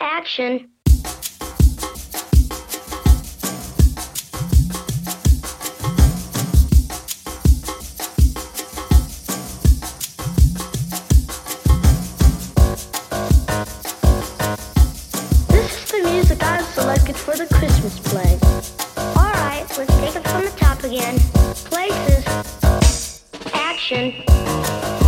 Action. This is the music I've selected for the Christmas play. Alright, let's take it from the top again. Places. Action.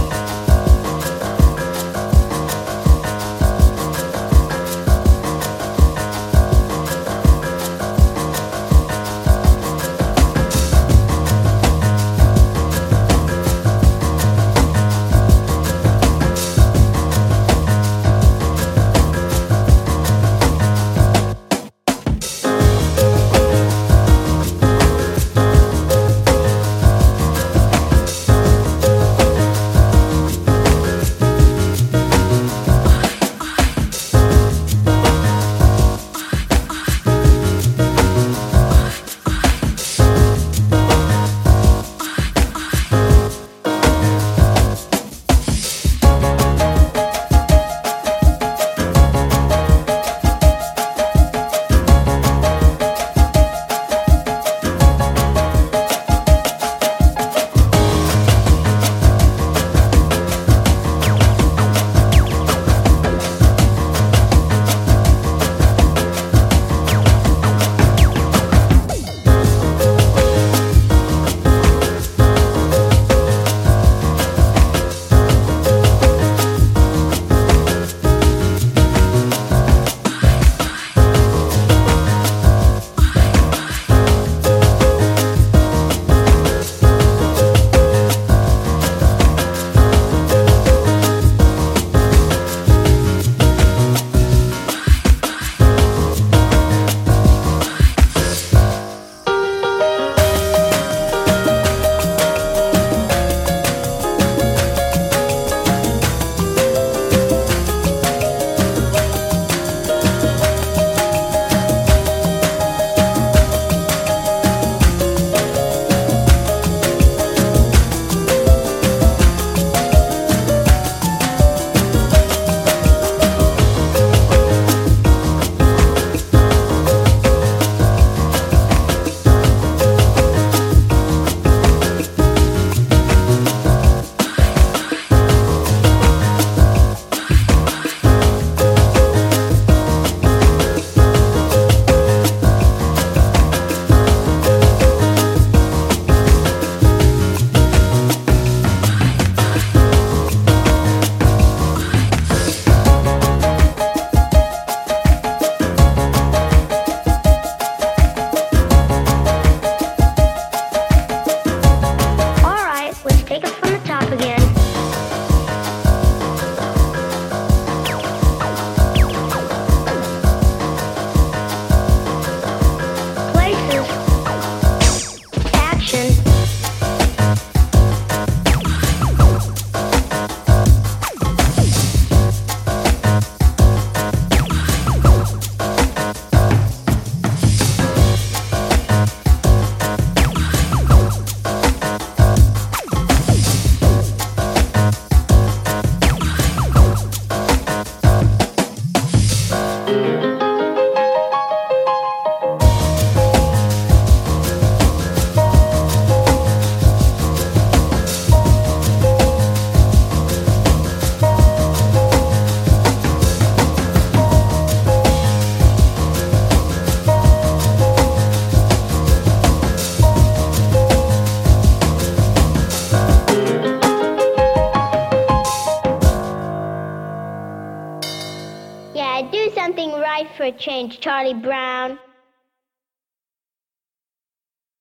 Yeah, do something right for a change, Charlie Brown.